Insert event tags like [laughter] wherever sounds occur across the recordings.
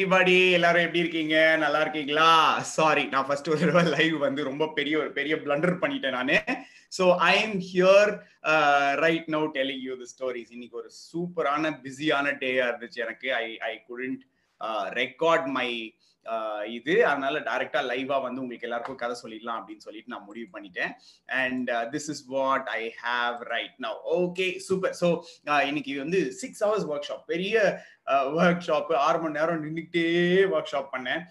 Everybody எல்லாரும் எப்படி இருக்கீங்க? நல்லா இருக்கீங்களா? சாரி நான் ஃபர்ஸ்ட் ஒரு தடவை லைவ் வந்து ரொம்ப பெரிய ஒரு பெரிய பிளண்டர் பண்ணிட்டேன் நானு. So I am here right now telling you the stories இன்னைக்கு ஒரு சூப்பரான பிஸியான டேயா இருந்துச்சு எனக்கு. I I couldn't record my இது. அதனால டைரக்டா லைவா வந்து உங்களுக்கு எல்லாருக்கும் கதை சொல்லிடலாம் அப்படின்னு சொல்லிட்டு நான் முடிவு பண்ணிட்டேன். And this is what I have right now okay super so இன்னைக்கு வந்து சிக்ஸ் ஹவர்ஸ் ஒர்க் ஷாப் பெரிய ஒர்க் ஷாப் ஆறு மணி நேரம் நின்றுக்கிட்டே ஒர்க் ஷாப் பண்ணேன்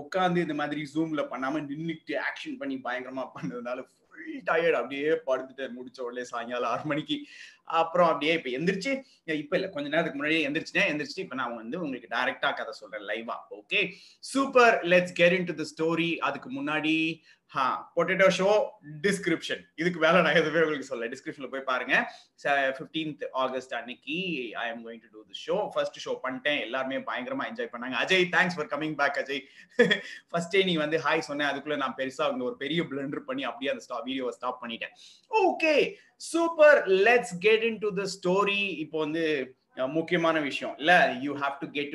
உட்காந்து இந்த மாதிரி ஜூம்ல பண்ணாம நின்றுக்கிட்டு ஆக்ஷன் பண்ணி பயங்கரமா பண்ணதுனால ஃபுல் டயர்ட் அப்படியே படுத்துட்டு முடிச்ச உடனே சாயங்காலம் ஆறு மணிக்கு. அப்புறம் அப்படியே இப்ப எந்திரிச்சு இப்ப இல்ல கொஞ்ச நேரத்துக்கு முன்னாடியே எந்திரிச்சிட்டேன். எந்திரிச்சு இப்ப நான் வந்து உங்களுக்கு டைரக்டா கதை சொல்றேன் லைவா okay super let's get into the story அதுக்கு முன்னாடி பொட்டேட்டோ ஷோ டிஸ்கிரிப்ஷன் இதுக்கு மேல நான் எதுவுமே உங்களுக்கு சொல்ல டிஸ்கிரிப்ஷன்ல போய் பாருங்க. ஃபிஃப்டீன்த் ஆகஸ்ட் அன்னைக்கு I am going to do the show first show பண்ணிட்டேன். எல்லாருமே பயங்கரமா என்ஜாய் பண்ணாங்க. Ajay thanks for coming back Ajay. [laughs] ஃபர்ஸ்டே நீ வந்து ஹாய் சொன்னேன் அதுக்குள்ள நான் பெருசா வந்து ஒரு பெரிய பிளண்டர் பண்ணி அப்படியே அந்த ஸ்டாப் வீடியோவை ஸ்டாப் பண்ணிட்டேன். Okay super let's get into the story இப்போ வந்து முக்கியமான விஷயம். இல்ல you have to get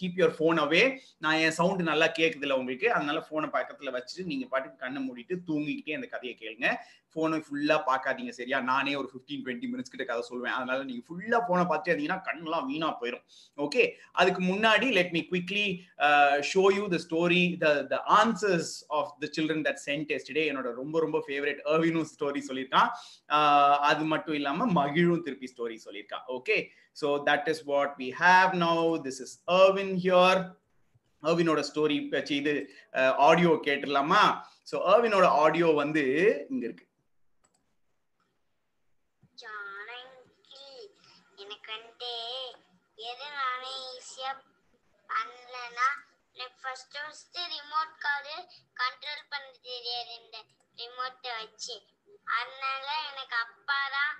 keep your phone away நான் என் சவுண்ட் நல்லா கேக்குதுல உங்களுக்கு. அதனால போனை பக்கத்துல வச்சுட்டு நீங்க பாட்டுக்கு கண்ணை மூடிட்டு தூங்கிக்கிட்டே அந்த கதையை கேளுங்க. போனை ஃபுல்லா பாக்காதீங்க சரியா? நானே ஒரு ஃபிஃப்டீன் டுவெண்ட்டி மினிட்ஸ் கிட்ட கதை சொல்லுவேன். அதனால நீங்க ஃபுல்லா போனை பார்த்து இருந்தீங்கன்னா கண்ணெல்லாம் வீணா போயிடும் ஓகே அதுக்கு முன்னாடி let me quickly show you the story the the answers of the children that sent essay என்னோட ரொம்ப ரொம்ப ஃபேவரட் அர்வினும் ஸ்டோரி சொல்லியிருக்கான். Uh, அது மட்டும் இல்லாம மகிழும் திருப்பி ஸ்டோரி சொல்லியிருக்கான். Okay so that is what we have now this is Arvin here அர்வினோட story இது ஆடியோ கேட்டுடலாமா? ஸோ அர்வினோட ஆடியோ வந்து இங்க இருக்கு. எனக்கு வந்து எது நானே ஈஸியா பண்ணலன்னா எனக்கு first first remote car control பண்ண தெரியாது இந்த ரிமோட்டை வச்சு. அதனால எனக்கு அப்பா தான்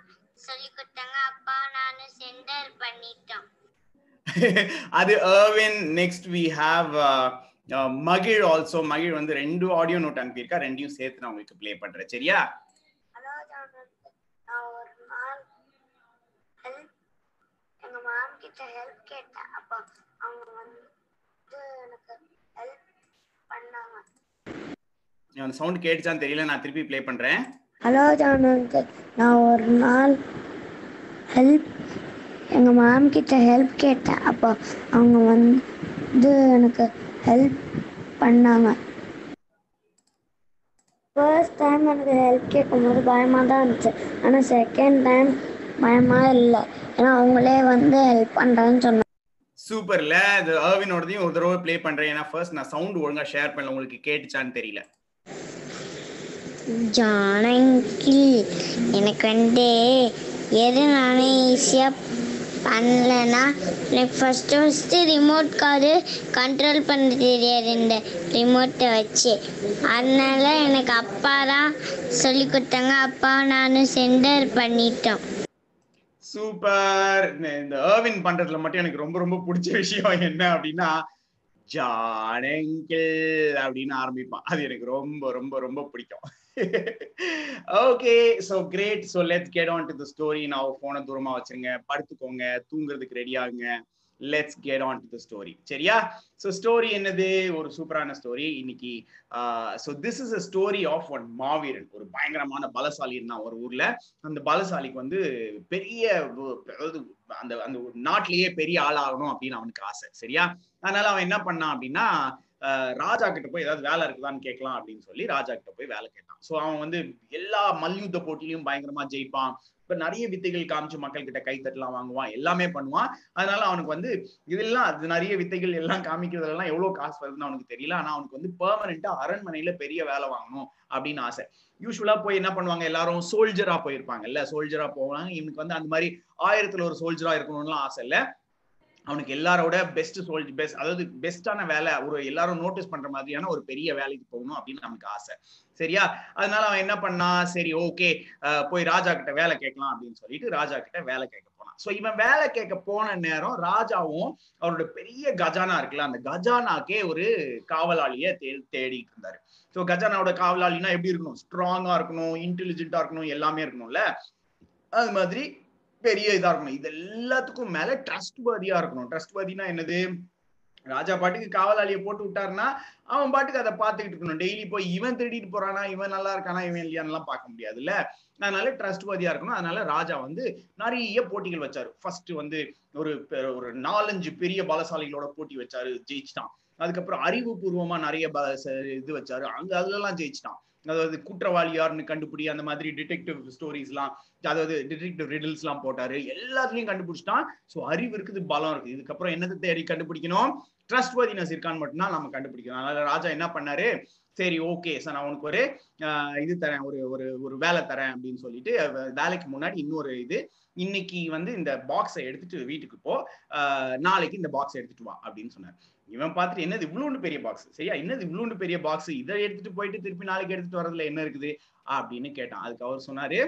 சொல்லி கொடுத்தாங்க. அப்பா நானும் சென்டர் பண்ணிட்டோம். [laughs] அது அர்வின் நெக்ஸ்ட் வி ஹாவ் மகிழ் ஆல்சோ மகிழ் வந்து ரெண்டு ஆடியோ நோட் அனுப்பியிருக்கா. ரெண்டையும் சேர்த்து நான் உங்களுக்கு ப்ளே பண்றேன். சரியா? கிட்ட ஹெல்ப் கேட்டேன் அப்போ அவங்க வந்து எனக்கு ஹெல்ப் பண்ணாங்க அந்த சவுண்ட் கேட்டுச்சான்னு தெரியல நான் திருப்பி ப்ளே பண்றேன். ஹலோ ஜான் நான் ஒரு நாள் ஹெல்ப் எங்கள் மேம் கிட்ட ஹெல்ப் கேட்டேன். அப்போ அவங்க வந்து எனக்கு ஹெல்ப் பண்ணாங்க. ஃபர்ஸ்ட் டைம் எனக்கு ஹெல்ப் கேட்கும்போது பயமாக தான் இருந்துச்சு. ஆனால் செகண்ட் டைம் பயமாக இல்லை. ஏன்னா அவங்களே வந்து ஹெல்ப் பண்ணுறேன்னு சொன்னாங்க. சூப்பர்ல. இது அர்வினோடதையும் ஒரு தடவை ப்ளே பண்றேன். ஏன்னா ஃபர்ஸ்ட் நான் சவுண்ட் ஒழுங்கா ஷேர் பண்ணல. உங்களுக்கு கேட்டுச்சான்னு தெரியல. ஜானங்கில் எனக்கு வந்து எது நானே ஈஸியாக பண்ணலன்னா எனக்கு first first remote car control பண்ண தெரியாது இந்த ரிமோட்டை வச்சு. அதனால எனக்கு அப்பா தான் சொல்லி கொடுத்தாங்க. அப்பா நானும் சென்டர் பண்ணிட்டோம். சூப்பர். இந்த ஏர்வின் பண்றதுல மட்டும் எனக்கு ரொம்ப ரொம்ப பிடிச்ச விஷயம் என்ன அப்படின்னா ஜானங்கிள் அப்படின்னு ஆரம்பிப்பான். அது எனக்கு ரொம்ப ரொம்ப ரொம்ப பிடிக்கும். Okay so great so let get on to the story நான் போனை தூரமா வச்சிருங்க. படுத்துக்கோங்க. தூங்குறதுக்கு ரெடி ஆகுங்க. Let's get on to the story சரியா? ஸோ ஸ்டோரி என்னது? ஒரு சூப்பரான ஸ்டோரி இன்னைக்கு so this is a story of one மாவீரன். ஒரு பயங்கரமான பலசாலி இருந்தான் ஒரு ஊர்ல. அந்த பலசாலிக்கு வந்து பெரிய அதாவது அந்த அந்த நாட்டிலேயே பெரிய ஆளாகணும் அப்படின்னு அவனுக்கு ஆசை. சரியா? அதனால அவன் என்ன பண்ணான் அப்படின்னா ராஜா கிட்ட போய் ஏதாவது வேலை இருக்குதான்னு கேட்கலாம் அப்படின்னு சொல்லி ராஜா கிட்ட போய் வேலை கேட்டான். ஸோ அவன் வந்து எல்லா மல்யுத்த போட்டிலையும் பயங்கரமா ஜெயிப்பான். இப்ப நிறைய வித்தைகள் காமிச்சு மக்கள் கிட்ட கைத்தட்டலாம் வாங்குவான் எல்லாமே பண்ணுவான். அதனால அவனுக்கு வந்து இதெல்லாம் அது நிறைய வித்தைகள் எல்லாம் காமிக்கிறதுலாம் எவ்வளவு காசு வருதுன்னு அவனுக்கு தெரியல. ஆனா அவனுக்கு வந்து பெர்மனண்டா அரண்மனையில பெரிய வேலை வாங்கணும் அப்படின்னு ஆசை. யூஸ்வலா போய் என்ன பண்ணுவாங்க எல்லாரும்? சோல்ஜரா போயிருப்பாங்கல்ல சோல்ஜரா போவாங்க. இவனுக்கு வந்து அந்த மாதிரி ஆயிரத்துல ஒரு சோல்ஜரா இருக்கணும்லாம் ஆசை இல்ல. அவனுக்கு எல்லாரோட பெஸ்ட் சோல்ஜ் பெஸ்ட் அதாவது பெஸ்டான வேலை ஒரு எல்லாரும் நோட்டீஸ் பண்ற மாதிரியான ஒரு பெரிய வேலைக்கு போகணும் அப்படின்னு நமக்கு ஆசை. சரியா? அதனால அவன் என்ன பண்ணான் சரி ஓகே போய் ராஜா கிட்ட வேலை கேட்கலாம் அப்படின்னு சொல்லிட்டு ராஜா கிட்ட வேலை கேட்க போனான். சோ இவன் வேலை கேட்க போன நேரம் ராஜாவும் அவரோட பெரிய கஜானா இருக்குல்ல அந்த கஜானாக்கே ஒரு காவலாளிய தே தேடிட்டு இருந்தாரு. ஸோ கஜானாவோட காவலாளினா எப்படி இருக்கணும்? ஸ்ட்ராங்கா இருக்கணும் இன்டெலிஜென்ட்டா இருக்கணும் எல்லாமே இருக்கணும்ல. அது மாதிரி பெரிய இதா இருக்கணும். இது எல்லாத்துக்கும் மேல ட்ரஸ்ட் வதியா இருக்கணும். ட்ரஸ்ட் வதினா என்னது? ராஜா பாட்டுக்கு காவலாளியை போட்டு விட்டாருன்னா அவன் பாட்டுக்கு அதை பார்த்துக்கிட்டு இருக்கணும். டெய்லி போய் இவன் திருடிட்டு போறானா இவன் நல்லா இருக்கானா இவன் இல்லையான்லாம் பார்க்க முடியாதுல்ல? அதனால ட்ரஸ்ட் வதியா இருக்கணும். அதனால ராஜா வந்து நிறைய போட்டிகள் வச்சாரு. ஃபர்ஸ்ட் வந்து ஒரு பெ- ஒரு நாலஞ்சு பெரிய பலசாலிகளோட போட்டி வச்சாரு ஜெயிச்சிட்டான். அதுக்கப்புறம் அறிவுபூர்வமா நிறைய ச- இது வச்சாரு. அங்க அதுலலாம் ஜெயிச்சிட்டான். அதாவது குற்றவாளி யாருன்னு கண்டுபிடி அந்த மாதிரி டிடெக்டிவ் ஸ்டோரிஸ்லாம் அதாவது டிடெக்டிவ் ரிடில்ஸ்லாம் போட்டாரு. எல்லாத்துலயும் கண்டுபிடிச்சிட்டான். ஸோ அறிவு இருக்குது பலம் இருக்குது. இதுக்கப்புறம் என்னது தேடி கண்டுபிடிக்கணும்? ட்ரஸ்ட் வர்தினஸ் இருக்கான்னு மட்டும்தான் நம்ம கண்டுபிடிக்கணும். அதனால ராஜா என்ன பண்ணாரு? சரி ஓகே சார் நான் உனக்கு ஒரு இது தரேன். ஒரு ஒரு ஒரு வேலை தரேன் அப்படின்னு சொல்லிட்டு வேலைக்கு முன்னாடி இன்னொரு இது இன்னைக்கு வந்து இந்த பாக்ஸை எடுத்துட்டு வீட்டுக்கு போ. நாளைக்கு இந்த பாக்ஸை எடுத்துட்டு வா அப்படின்னு சொன்னார். இவன் பார்த்துட்டு என்னது இவ்வளோண்டு பெரிய பாக்ஸ் சரியா? என்னது இவ்வளோண்டு பெரிய பாக்ஸ் இதை எடுத்துட்டு போயிட்டு திருப்பி நாளைக்கு எடுத்துட்டு வரதுல என்ன இருக்குது? அப்படின்னு கேட்டான். அதுக்கு அவர் சொன்னாரு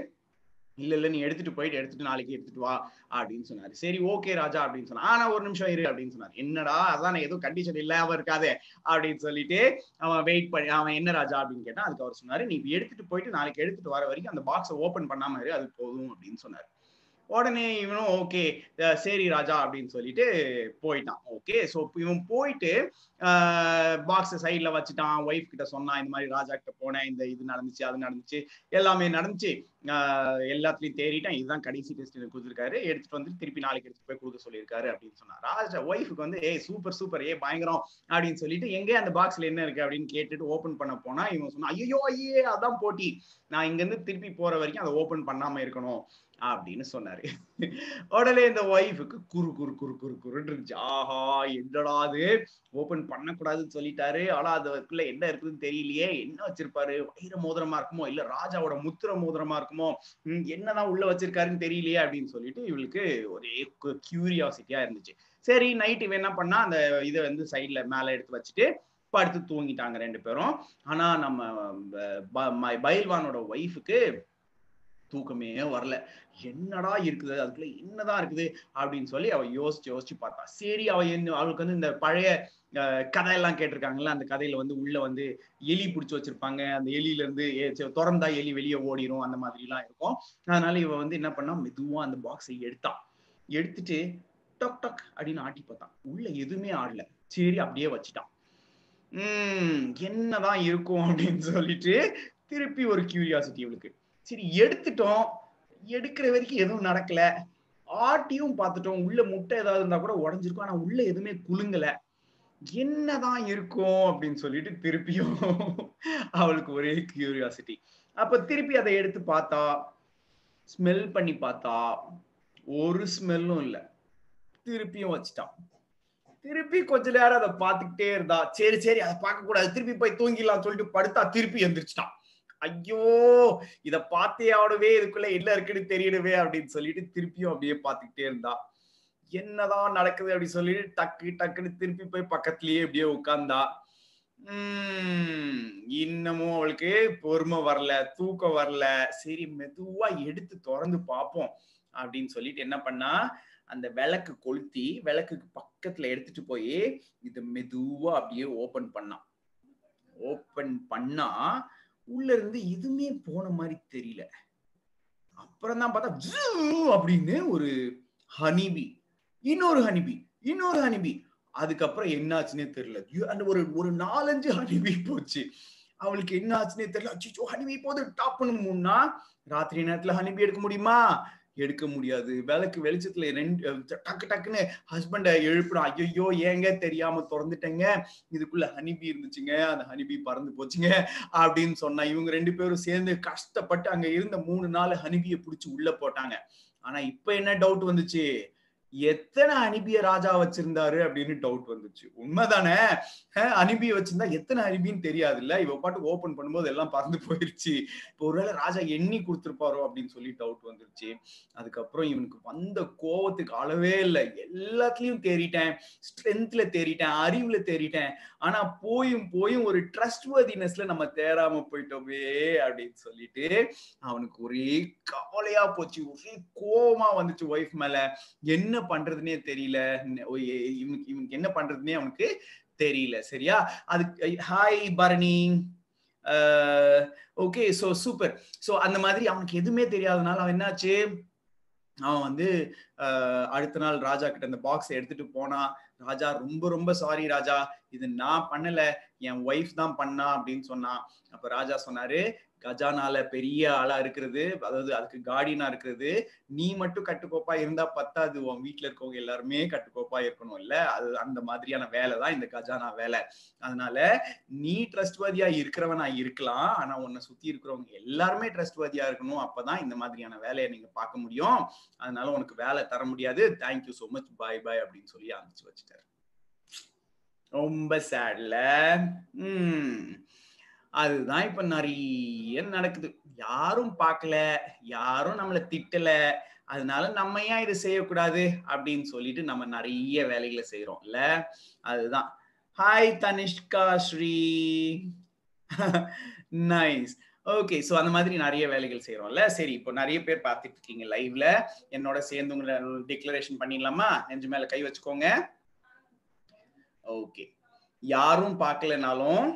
இல்ல இல்ல நீ எடுத்துட்டு போயிட்டு எடுத்துட்டு நாளைக்கு எடுத்துட்டு வா அப்படின்னு சொன்னாரு. சரி ஓகே ராஜா அப்படின்னு சொன்னா ஆனா ஒரு நிமிஷம் இரு அப்படின்னு சொன்னாரு. என்னடா அதான் ஏதோ கண்டிஷன் இல்லாம இருக்காதே அப்படின்னு சொல்லிட்டு அவன் வெயிட் பண்ணி அவன் என்ன ராஜா அப்படின்னு கேட்டான். அதுக்கு அவர் சொன்னாரு நீ எடுத்துட்டு போயிட்டு நாளைக்கு எடுத்துட்டு வர வரைக்கும் அந்த பாக்ஸை ஓபன் பண்ணாம இரு அது போதும் அப்படின்னு சொன்னாரு. உடனே இவனும் ஓகே சரி ராஜா அப்படின்னு சொல்லிட்டு போயிட்டான். ஓகே ஸோ இவன் போயிட்டு பாக்ஸ் சைடில் வச்சுட்டான். ஒய்ஃப் கிட்ட சொன்னான் இந்த மாதிரி ராஜா கிட்ட போனேன். இந்த இது நடந்துச்சு அது நடந்துச்சு. எல்லாமே நடந்துச்சு. ஆஹ் எல்லாத்துலயும் தேறிட்டான். இதுதான் கடைசி டெஸ்ட் எனக்கு கொடுத்துருக்காரு. எடுத்துட்டு வந்து திருப்பி நாளைக்கு எடுத்துட்டு போய் கொடுக்க சொல்லியிருக்காரு அப்படின்னு சொன்னா ராஜா ஒய்ஃபுக்கு வந்து ஏய் சூப்பர் சூப்பர் ஏ பயங்கரம் அப்படின்னு சொல்லிட்டு எங்கே அந்த பாக்ஸ்ல என்ன இருக்கு? அப்படின்னு கேட்டுட்டு ஓப்பன் பண்ண போனா இவன் சொன்னா ஐயோ ஐயே அதான் போட்டி. நான் இங்கேருந்து திருப்பி போற வரைக்கும் அதை ஓப்பன் பண்ணாம இருக்கணும். அப்படின்னு சொன்னாரு. உடனே இந்த ஒய்ஃபுக்கு குறு குறு குறு குறு குருன்னு இருந்துச்சு. ஆஹா என்னடா அது ஓபன் பண்ணக்கூடாதுன்னு சொல்லிட்டாரு. ஆனா அதுக்குள்ள என்ன இருக்குதுன்னு தெரியலையே. என்ன வச்சிருப்பாரு? வைர மோதிரமா இருக்குமோ? இல்ல ராஜாவோட முத்திர மோதிரமா இருக்குமோ? என்னதான் உள்ள வச்சிருக்காருன்னு தெரியலையே அப்படின்னு சொல்லிட்டு இவளுக்கு ஒரே கியூரியாசிட்டியா இருந்துச்சு. சரி நைட் இவன் என்ன பண்ணா அந்த இதை வந்து சைட்ல மேல எடுத்து வச்சுட்டு படுத்து தூங்கிட்டாங்க ரெண்டு பேரும். ஆனா நம்ம ப- ஒய்ஃபுக்கு தூக்கமே வரல. என்னடா இருக்குது? அதுக்குள்ள என்னதான் இருக்குது? அப்படின்னு சொல்லி அவ யோசிச்சு யோசிச்சு பார்த்தா. சரி அவ என்ன அவளுக்கு வந்து இந்த பழைய கதையெல்லாம் கேட்டிருக்காங்கல்ல அந்த கதையில வந்து உள்ள வந்து எலி பிடிச்சி வச்சிருப்பாங்க. அந்த எலியில இருந்து திறந்தா எலி வெளியே ஓடிரும் அந்த மாதிரி எல்லாம் இருக்கும். அதனால இவ வந்து என்ன பண்ணா மெதுவா அந்த பாக்ஸை எடுத்தான் எடுத்துட்டு டக் டக் அப்படின்னு ஆட்டி பார்த்தான் உள்ள எதுவுமே ஆடல. சரி அப்படியே வச்சுட்டான். உம் என்னதான் இருக்கும்? அப்படின்னு சொல்லிட்டு திருப்பி ஒரு கியூரியாசிட்டி இவளுக்கு. சரி எடுத்துட்டோம். எடுக்கிற வரைக்கும் எதுவும் நடக்கல. ஆட்டியும் பார்த்துட்டோம். உள்ள முட்டை ஏதாவது இருந்தா கூட உடஞ்சிருக்கும். ஆனா உள்ள எதுவுமே குலுங்கல. என்னதான் இருக்கும் அப்படின்னு சொல்லிட்டு திருப்பியும் அவளுக்கு ஒரே கியூரியாசிட்டி அப்ப திருப்பி அதை எடுத்து பார்த்தா ஸ்மெல் பண்ணி பார்த்தா ஒரு ஸ்மெல்லும் இல்லை. திருப்பியும் வச்சுட்டான். திருப்பி கொஞ்ச நேரம் அதை பார்த்துக்கிட்டே இருந்தா சரி சரி அதை பார்க்க கூடாது திருப்பி போய் தூங்கிடலாம் சொல்லிட்டு படுத்தா திருப்பி எந்திரிச்சிட்டான். ஐயோ இத பார்த்தே ஆடவே இதுக்குள்ள என்ன இருக்குன்னு தெரியணுமே அப்படின்னு சொல்லிட்டு திருப்பியும் அப்படியே பார்த்துக்கிட்டே இருந்தா. என்னதான் நடக்குது அப்படின்னு சொல்லிட்டு டக்கு டக்குன்னு திருப்பி போய் பக்கத்துலயே அப்படியே உட்கார்ந்தா. உம் இன்னமும் அவளுக்கு பொறுமை வரல தூக்கம் வரல. சரி மெதுவா எடுத்து திறந்து பார்ப்போம் அப்படின்னு சொல்லிட்டு என்ன பண்ணா அந்த விளக்கு கொளுத்தி விளக்குக்கு பக்கத்துல எடுத்துட்டு போய் இத மெதுவா அப்படியே ஓபன் பண்ணான் ஓபன் பண்ணா உள்ள இருந்து எதுவுமே போன மாதிரி தெரியல. அப்புறம் தான் பார்த்தா ஜூ அப்படின்னு ஒரு ஹனிபி இன்னொரு ஹனிபி இன்னொரு ஹனிபி. அதுக்கப்புறம் என்னாச்சுன்னே தெரியல. அந்த ஒரு ஒரு நாலஞ்சு ஹனிபி போச்சு. அவளுக்கு என்ன ஆச்சுன்னே தெரியல. அச்சோ ஹனிபி போது டாப்னு முன்னா ராத்திரி நேரத்துல ஹனிபி எடுக்க முடியுமா? எடுக்க முடியாது. விளக்கு வெளிச்சத்துல ரெண்டு டக்கு டக்குன்னு ஹஸ்பண்டை எழுப்பிடும் ஐயோ ஏங்க தெரியாம திறந்துட்டேங்க. இதுக்குள்ள ஹனிபி இருந்துச்சுங்க. அந்த ஹனிபி பறந்து போச்சுங்க அப்படின்னு சொன்னா இவங்க ரெண்டு பேரும் சேர்ந்து கஷ்டப்பட்டு அங்க இருந்த மூணு நாள் ஹனிபியை பிடிச்சி உள்ள போட்டாங்க. ஆனா இப்ப என்ன டவுட் வந்துச்சு? எத்தனை அனிபிய ராஜா வச்சிருந்தாரு அப்படின்னு டவுட் வந்துச்சு. உண்மைதானே? அஹ், அனிபிய வச்சிருந்தா எத்தனை அனுபின்னு தெரியாது இல்ல இவ பாட்டு ஓபன் பண்ணும்போது எல்லாம் பறந்து போயிருச்சு. இப்போ ஒருவேளை ராஜா எண்ணி கொடுத்துருப்பாரோ அப்படின்னு சொல்லி டவுட் வந்துருச்சு. அதுக்கப்புறம் இவனுக்கு வந்த கோவத்துக்கு அளவே இல்லை. எல்லாத்துலயும் தேறிட்டேன். ஸ்ட்ரென்த்ல தேறிட்டேன். அறிவுல தேறிட்டேன். ஆனா போயும் போயும் ஒரு ட்ரஸ்ட் வர்தினஸ்ல நம்ம தேராம போயிட்டோமே அப்படின்னு சொல்லிட்டு அவனுக்கு ஒரே கவலையா போச்சு. ஒரே கோவமா வந்துச்சு ஒய்ஃப் மேல. என்ன பண்றதுன்னே தெரியல. இவனுக்கு இவனுக்கு என்ன பண்றதுன்னே அவனுக்கு தெரியல. சரியா? அதுக்கு hi Bharani. Okay so super so அந்த மாதிரி அவனுக்கு எதுவுமே தெரியாதனால அவன் என்னாச்சு? அவன் வந்து அஹ், அடுத்த நாள் ராஜா கிட்ட அந்த பாக்ஸ் எடுத்துட்டு போனா ராஜா ரொம்ப ரொம்ப சாரி ராஜா. இது நான் பண்ணல. என் ஒய்ஃப் தான் பண்ணா. அப்படின்னு சொன்னான். அப்ப ராஜா சொன்னாரு கஜானால பெரிய ஆளா இருக்கிறது. அதாவது அதுக்கு கார்டியனா இருக்கிறது. நீ மட்டும் கட்டுக்கோப்பா இருந்தா பத்தாது. உன் வீட்டுல இருக்கவங்க எல்லாருமே கட்டுக்கோப்பா இருக்கணும் இல்ல அது அந்த மாதிரியான வேலை தான் இந்த கஜானா வேலை. அதனால நீ ட்ரஸ்ட்வதியா இருக்கிறவனா இருக்கலாம். ஆனா உன்னை சுத்தி இருக்கிறவங்க எல்லாருமே ட்ரஸ்ட்வதியா இருக்கணும். அப்பதான் இந்த மாதிரியான வேலையை நீங்க பார்க்க முடியும். அதனால உனக்கு வேலை தர முடியாது. Thank you so much bye bye அப்படின்னு சொல்லி அனுப்பிச்சு வச்சுட்டாரு. ரொம்ப சேட்ல உம் அதுதான் இப்ப நிறைய நடக்குது. யாரும் பார்க்கல யாரும் நம்மளை திட்டல அதனால நம்ம ஏன் இதை செய்யக்கூடாது அப்படின்னு சொல்லிட்டு நம்ம நிறைய வேலைகளை செய்யறோம் இல்ல? அதுதான். Hi Tanishka Shri. Nice okay so அந்த மாதிரி நிறைய வேலைகள் செய்யறோம்ல சரி இப்போ நிறைய பேர் பார்த்துட்டு இருக்கீங்க லைவ்ல என்னோட சேர்ந்து உங்களை டிக்ளரேஷன் பண்ணிடலாமா? நெஞ்சு மேல கை வச்சுக்கோங்க. ஓகே யாரும் பார்க்கலனாலும்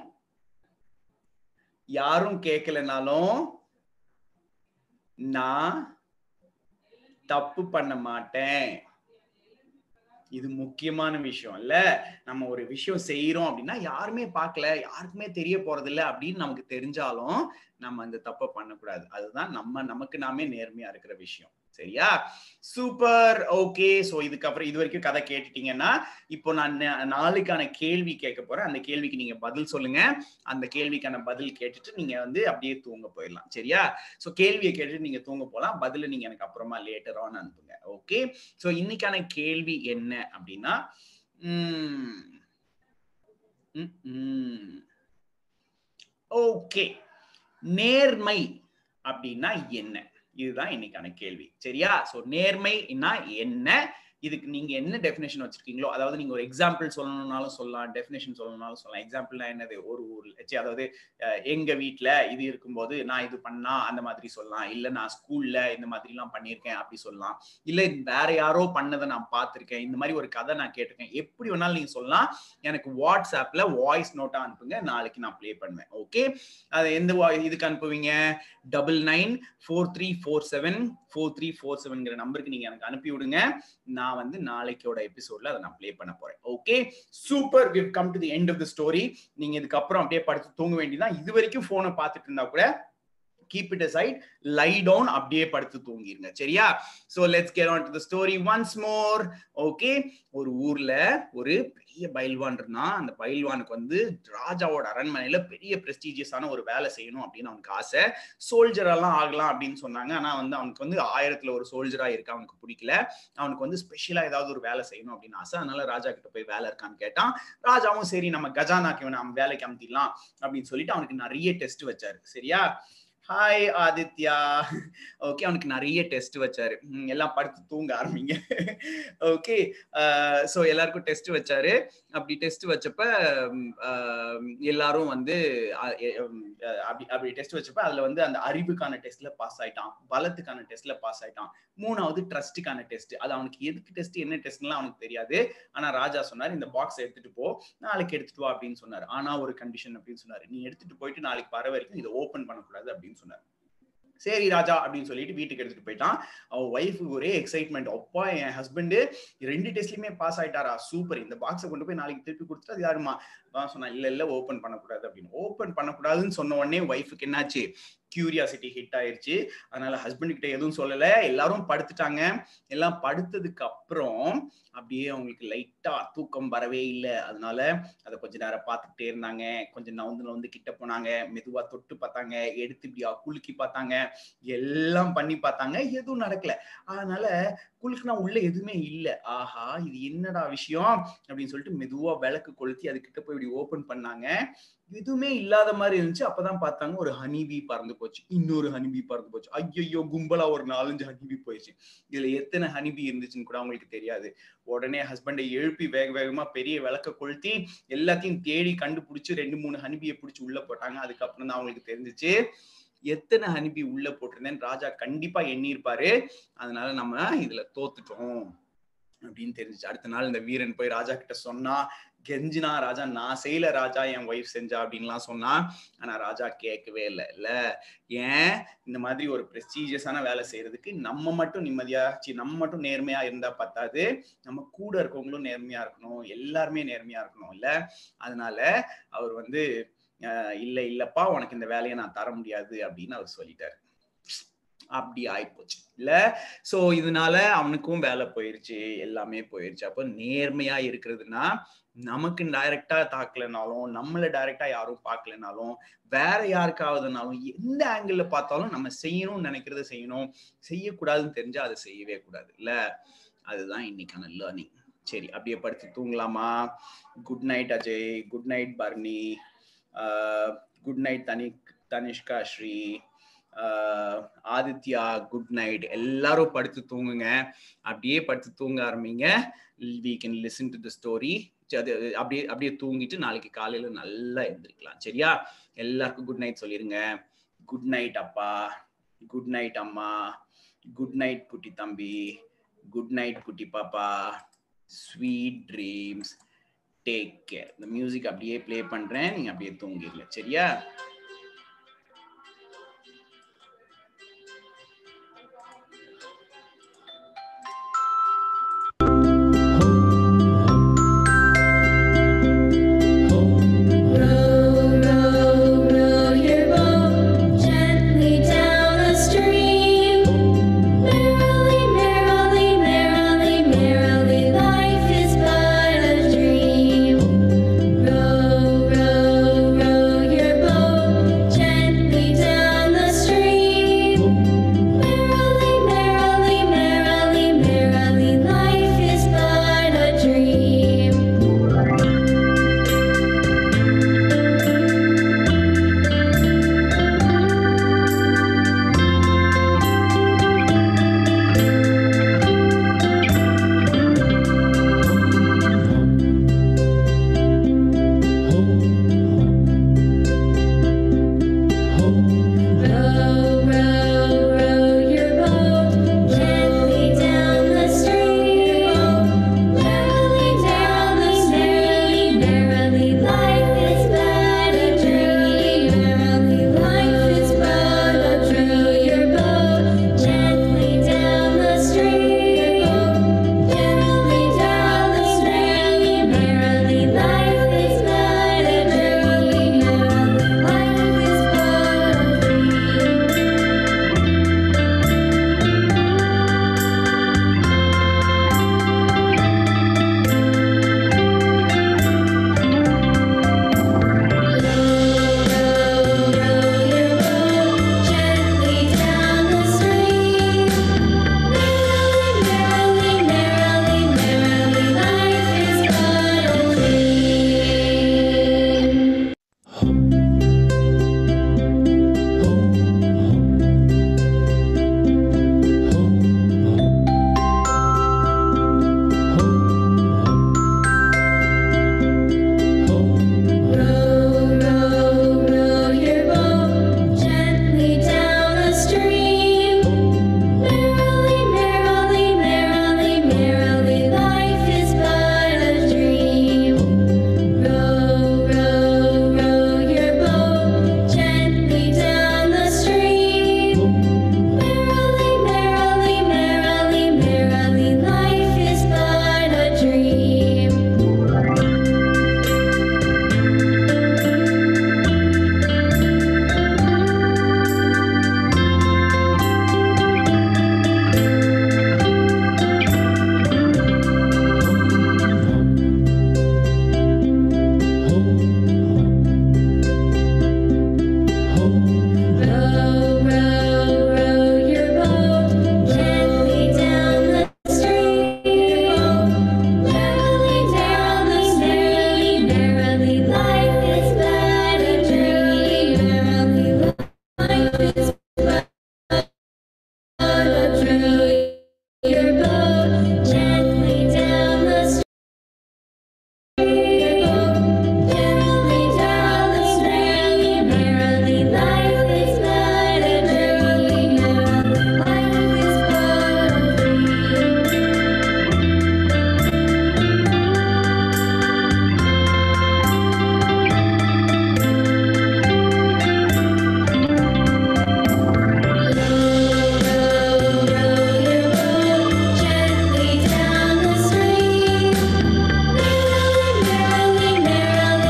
யாரும் கேட்கலனாலும் நான் தப்பு பண்ண மாட்டேன். இது முக்கியமான விஷயம் இல்ல. நம்ம ஒரு விஷயம் செய்யறோம் அப்படின்னா யாருமே பார்க்கல யாருக்குமே தெரிய போறது இல்ல அப்படின்னு நமக்கு தெரிஞ்சாலும் நம்ம அந்த தப்பை பண்ணக்கூடாது. அதுதான் நம்ம நமக்கு நாமே நேர்மையா இருக்கிற விஷயம். சரியா? சூப்பர் ஓகே சோ இதுக்கப்புறம் இது வரைக்கும் கதை கேட்டுட்டீங்கன்னா இப்போ நான் நாளுக்கான கேள்வி கேட்க போறேன். அந்த கேள்விக்கு நீங்க பதில் சொல்லுங்க. அந்த கேள்விக்கான பதில் கேட்டுட்டு நீங்க வந்து அப்படியே தூங்க போயிடலாம். சரியா? சோ கேள்வியை கேட்டுட்டு நீங்க தூங்க போகலாம். பதில நீங்க எனக்கு அப்புறமா லேட்டர் ஆன் அனுப்புங்க. ஓகே ஸோ இன்னைக்கான கேள்வி என்ன அப்படின்னா ஓகே நேர்மை அப்படின்னா என்ன? இதுதான் இன்னைக்கான கேள்வி. சரியா? சோ நேர்மைன்னா என்ன? இதுக்கு நீங்க என்ன டெஃபினேஷன் வச்சிருக்கீங்களோ அதாவது நீங்க ஒரு எக்ஸாம்பிள் சொல்லணும்னாலும் சொல்லலாம் டெஃபினேஷன் சொல்லணும்னாலும் சொல்லலாம். எக்ஸாம்பிள்னா என்னது? ஒரு ஊர்ல அதாவது எங்க வீட்டுல இது இருக்கும்போது நான் இது பண்ணா அந்த மாதிரி சொல்லலாம். இல்ல நான் ஸ்கூல்ல இந்த மாதிரி எல்லாம் பண்ணியிருக்கேன் அப்படி சொல்லலாம். இல்ல வேற யாரோ பண்ணதை நான் பார்த்திருக்கேன். இந்த மாதிரி ஒரு கதை நான் கேட்டிருக்கேன். எப்படி வேணாலும் நீங்க சொல்லலாம். எனக்கு வாட்ஸ்அப்ல வாய்ஸ் நோட்டா அனுப்புங்க. நாளைக்கு நான் ப்ளே பண்ணுவேன். ஓகே அது எந்த இதுக்கு அனுப்புவீங்க? Double nine four three four seven four three four செவன்ங்கிற நம்பருக்கு நீங்க எனக்கு அனுப்பி விடுங்க. நான் வந்து நாளைக்கோட எபிசோட்ல அதை நான் ப்ளே பண்ண போறேன். Okay super we've come to the end of the story நீங்க இதுக்கப்புறம் அப்படியே படுத்து தூங்க வேண்டியதான் இது வரைக்கும் ஃபோனை பார்த்துட்டு இருந்தா கூட keep it side lie down அப்படியே படுத்து தூங்கிருங்க. சரியா? So let's carry on to story once more okay ஒரு ஊர்ல ஒரு பெரிய பயில்வான் இருந்தான் அந்த பயில்வானுக்கு வந்து ராஜாவோட அரண்மனையில பெரிய பிரஸ்டீஜியஸான ஒரு வேலை செய்யணும் அப்படின்னு அவனுக்கு ஆசை. சோல்ஜர் எல்லாம் ஆகலாம் அப்படின்னு சொன்னாங்க. ஆனா வந்து அவனுக்கு வந்து ஆயிரத்துல ஒரு சோல்ஜரா இருக்க அவனுக்கு பிடிக்கல. அவனுக்கு வந்து ஸ்பெஷலா ஏதாவது ஒரு வேலை செய்யணும் அப்படின்னு ஆசை. அதனால ராஜா கிட்ட போய் வேலை இருக்கான்னு கேட்டான். ராஜாவும் சரி நம்ம கஜானாக்கு இவனை வேலைக்கு அமுத்திடலாம் அப்படின்னு சொல்லிட்டு அவனுக்கு நிறைய டெஸ்ட் வச்சாரு. சரியா? ஹாய் ஆதித்யா ஓகே அவனுக்கு நிறைய டெஸ்ட் வச்சாரு. எல்லாம் படுத்து தூங்க ஆரம்பிங்க. ஓகே ஸோ எல்லாருக்கும் டெஸ்ட் வச்சாரு. அப்படி டெஸ்ட் வச்சப்ப எல்லாரும் வந்து அப்படி அப்படி டெஸ்ட் வச்சப்ப அதுல வந்து அந்த அறிவுக்கான டெஸ்ட்ல பாஸ் ஆயிட்டான். பலத்துக்கான டெஸ்ட்ல பாஸ் ஆயிட்டான். மூணாவது ட்ரஸ்ட்டுக்கான டெஸ்ட் அது அவனுக்கு எதுக்கு டெஸ்ட் என்ன டெஸ்ட்லாம் அவனுக்கு தெரியாது. ஆனா ராஜா சொன்னார் இந்த பாக்ஸ் எடுத்துட்டு போ. நாளைக்கு எடுத்துட்டு வா அப்படின்னு சொன்னாரு. ஆனா ஒரு கண்டிஷன் அப்படின்னு சொன்னாரு. நீ எடுத்துட்டு போயிட்டு நாளைக்கு வர வரைக்கும் இதை ஓப்பன் பண்ணக்கூடாது அப்படின்னு சொன்னார். சரி ராஜா அப்படின்னு சொல்லிட்டு வீட்டுக்கு எடுத்துட்டு போயிட்டான். அவன் ஒய்ஃபுக்கு ஒரே எக்ஸைட்மெண்ட் அப்பா என் ஹஸ்பண்டு ரெண்டு டெஸ்ட்லயுமே பாஸ் ஆயிட்டாரா? சூப்பர் இந்த பாக்ஸை கொண்டு போய் நாளைக்கு திருப்பி கொடுத்துட்டு அது யாருமா? சொன்னா இல்ல இல்ல ஓபன் பண்ணக்கூடாது. அப்படின்னு. ஓபன் பண்ணக்கூடாதுன்னு சொன்ன உடனே ஒய்ஃபுக்கு என்னாச்சு? கியூரியாசிட்டி ஹிட் ஆயிருச்சு. அதனால ஹஸ்பண்ட் கிட்ட எதுவும் சொல்லல. எல்லாரும் படுத்துட்டாங்க. எல்லாம் படுத்ததுக்கு அப்புறம் அப்படியே அவங்களுக்கு லைட்டா தூக்கம் வரவே இல்லை. அதனால அதை கொஞ்ச நேரம் பார்த்துக்கிட்டே இருந்தாங்க. கொஞ்சம் நவுந்து நவுந்து கிட்ட போனாங்க. மெதுவா தொட்டு பார்த்தாங்க. எடுத்து இப்படியா குலுக்கி பார்த்தாங்க. எல்லாம் பண்ணி பார்த்தாங்க. எதுவும் நடக்கல. அதனால குலுக்குனா உள்ள எதுவுமே இல்லை. ஆஹா இது என்னடா விஷயம்? அப்படின்னு சொல்லிட்டு மெதுவா விளக்கு கொளுத்தி அதுக்கிட்ட போய் இப்படி ஓபன் பண்ணாங்க. எதுவுமே இல்லாத மாதிரி இருந்துச்சு. அப்பதான் பார்த்தாங்க ஒரு ஹனிபி பறந்து போச்சு. இன்னொரு ஹனிபி பறந்து போச்சு. ஐயோ கும்பலா ஒரு நாலஞ்சு ஹனிபி போயிடுச்சு. இதுல எத்தனை ஹனிபி இருந்துச்சுன்னு கூட அவங்களுக்கு தெரியாது. உடனே ஹஸ்பண்டை எழுப்பி வேக வேகமா பெரிய விளக்க கொளுத்தி எல்லாத்தையும் தேடி கண்டுபிடிச்சு ரெண்டு மூணு ஹனிபியை பிடிச்சி உள்ள போட்டாங்க. அதுக்கப்புறம் தான் அவங்களுக்கு தெரிஞ்சுச்சு. எத்தனை ஹனிபி உள்ள போட்டிருந்தேன்னு ராஜா கண்டிப்பா எண்ணியிருப்பாரு. அதனால நம்ம இதுல தோத்துட்டோம் அப்படின்னு தெரிஞ்சுச்சு. அடுத்த நாள் இந்த வீரன் போய் ராஜா கிட்ட சொன்னா கெஞ்சினா ராஜா நான் செய்யல ராஜா என் ஒய்ஃப் செஞ்சா அப்படின்லாம் சொன்னா ஆனா ராஜா கேட்கவே இல்லை இல்ல. ஏன்? இந்த மாதிரி ஒரு ப்ரெஸ்டீஜியஸான வேலை செய்யறதுக்கு நம்ம மட்டும் நிம்மதியா நம்ம மட்டும் நேர்மையா இருந்தா பத்தாது. நம்ம கூட இருக்கவங்களும் நேர்மையா இருக்கணும் எல்லாருமே நேர்மையா இருக்கணும் இல்ல? அதனால அவர் வந்து அஹ், இல்ல இல்லப்பா உனக்கு இந்த வேலையை நான் தர முடியாது அப்படின்னு அவர் சொல்லிட்டாரு. அப்படி ஆயிப்போச்சு இல்ல? சோ இதனால அவனுக்கும் வேலை போயிருச்சு எல்லாமே போயிருச்சு. அப்போ நேர்மையா இருக்கிறதுனா நமக்கு டைரக்டா தாக்கலைனாலும் நம்மள டைரக்டா யாரும் பார்க்கலனாலும் வேற யாருக்காவதுனாலும் எந்த ஆங்கிள் பார்த்தாலும் நம்ம செய்யணும்னு நினைக்கிறத செய்யணும். செய்யக்கூடாதுன்னு தெரிஞ்சா அதை செய்யவே கூடாது. இல்ல? அதுதான் இன்னைக்கான லேர்னிங் சரி அப்படியே படுத்து தூங்கலாமா? Good night Ajay. Good night Barni. Good night தனி தனிஷ்கா ஸ்ரீ. ஆதித்யா குட் நைட் எல்லாரும் படுத்து தூங்குங்க. அப்படியே படுத்து தூங்க ஆரம்பிங்க. We can listen to the story அப்படியே அப்படியே தூங்கிட்டு நாளைக்கு காலையில நல்லா எழுந்திருக்கலாம் சரியா? எல்லாருக்கும் குட் நைட் சொல்லிருங்க. குட் நைட் அப்பா. குட் நைட் அம்மா. குட் நைட் குட்டி தம்பி. குட் நைட் குட்டி பாப்பா. ஸ்வீட் ட்ரீம்ஸ் டேக் கேர் இந்த மியூசிக் அப்படியே ப்ளே பண்றேன். நீங்க அப்படியே தூங்கிடல சரியா?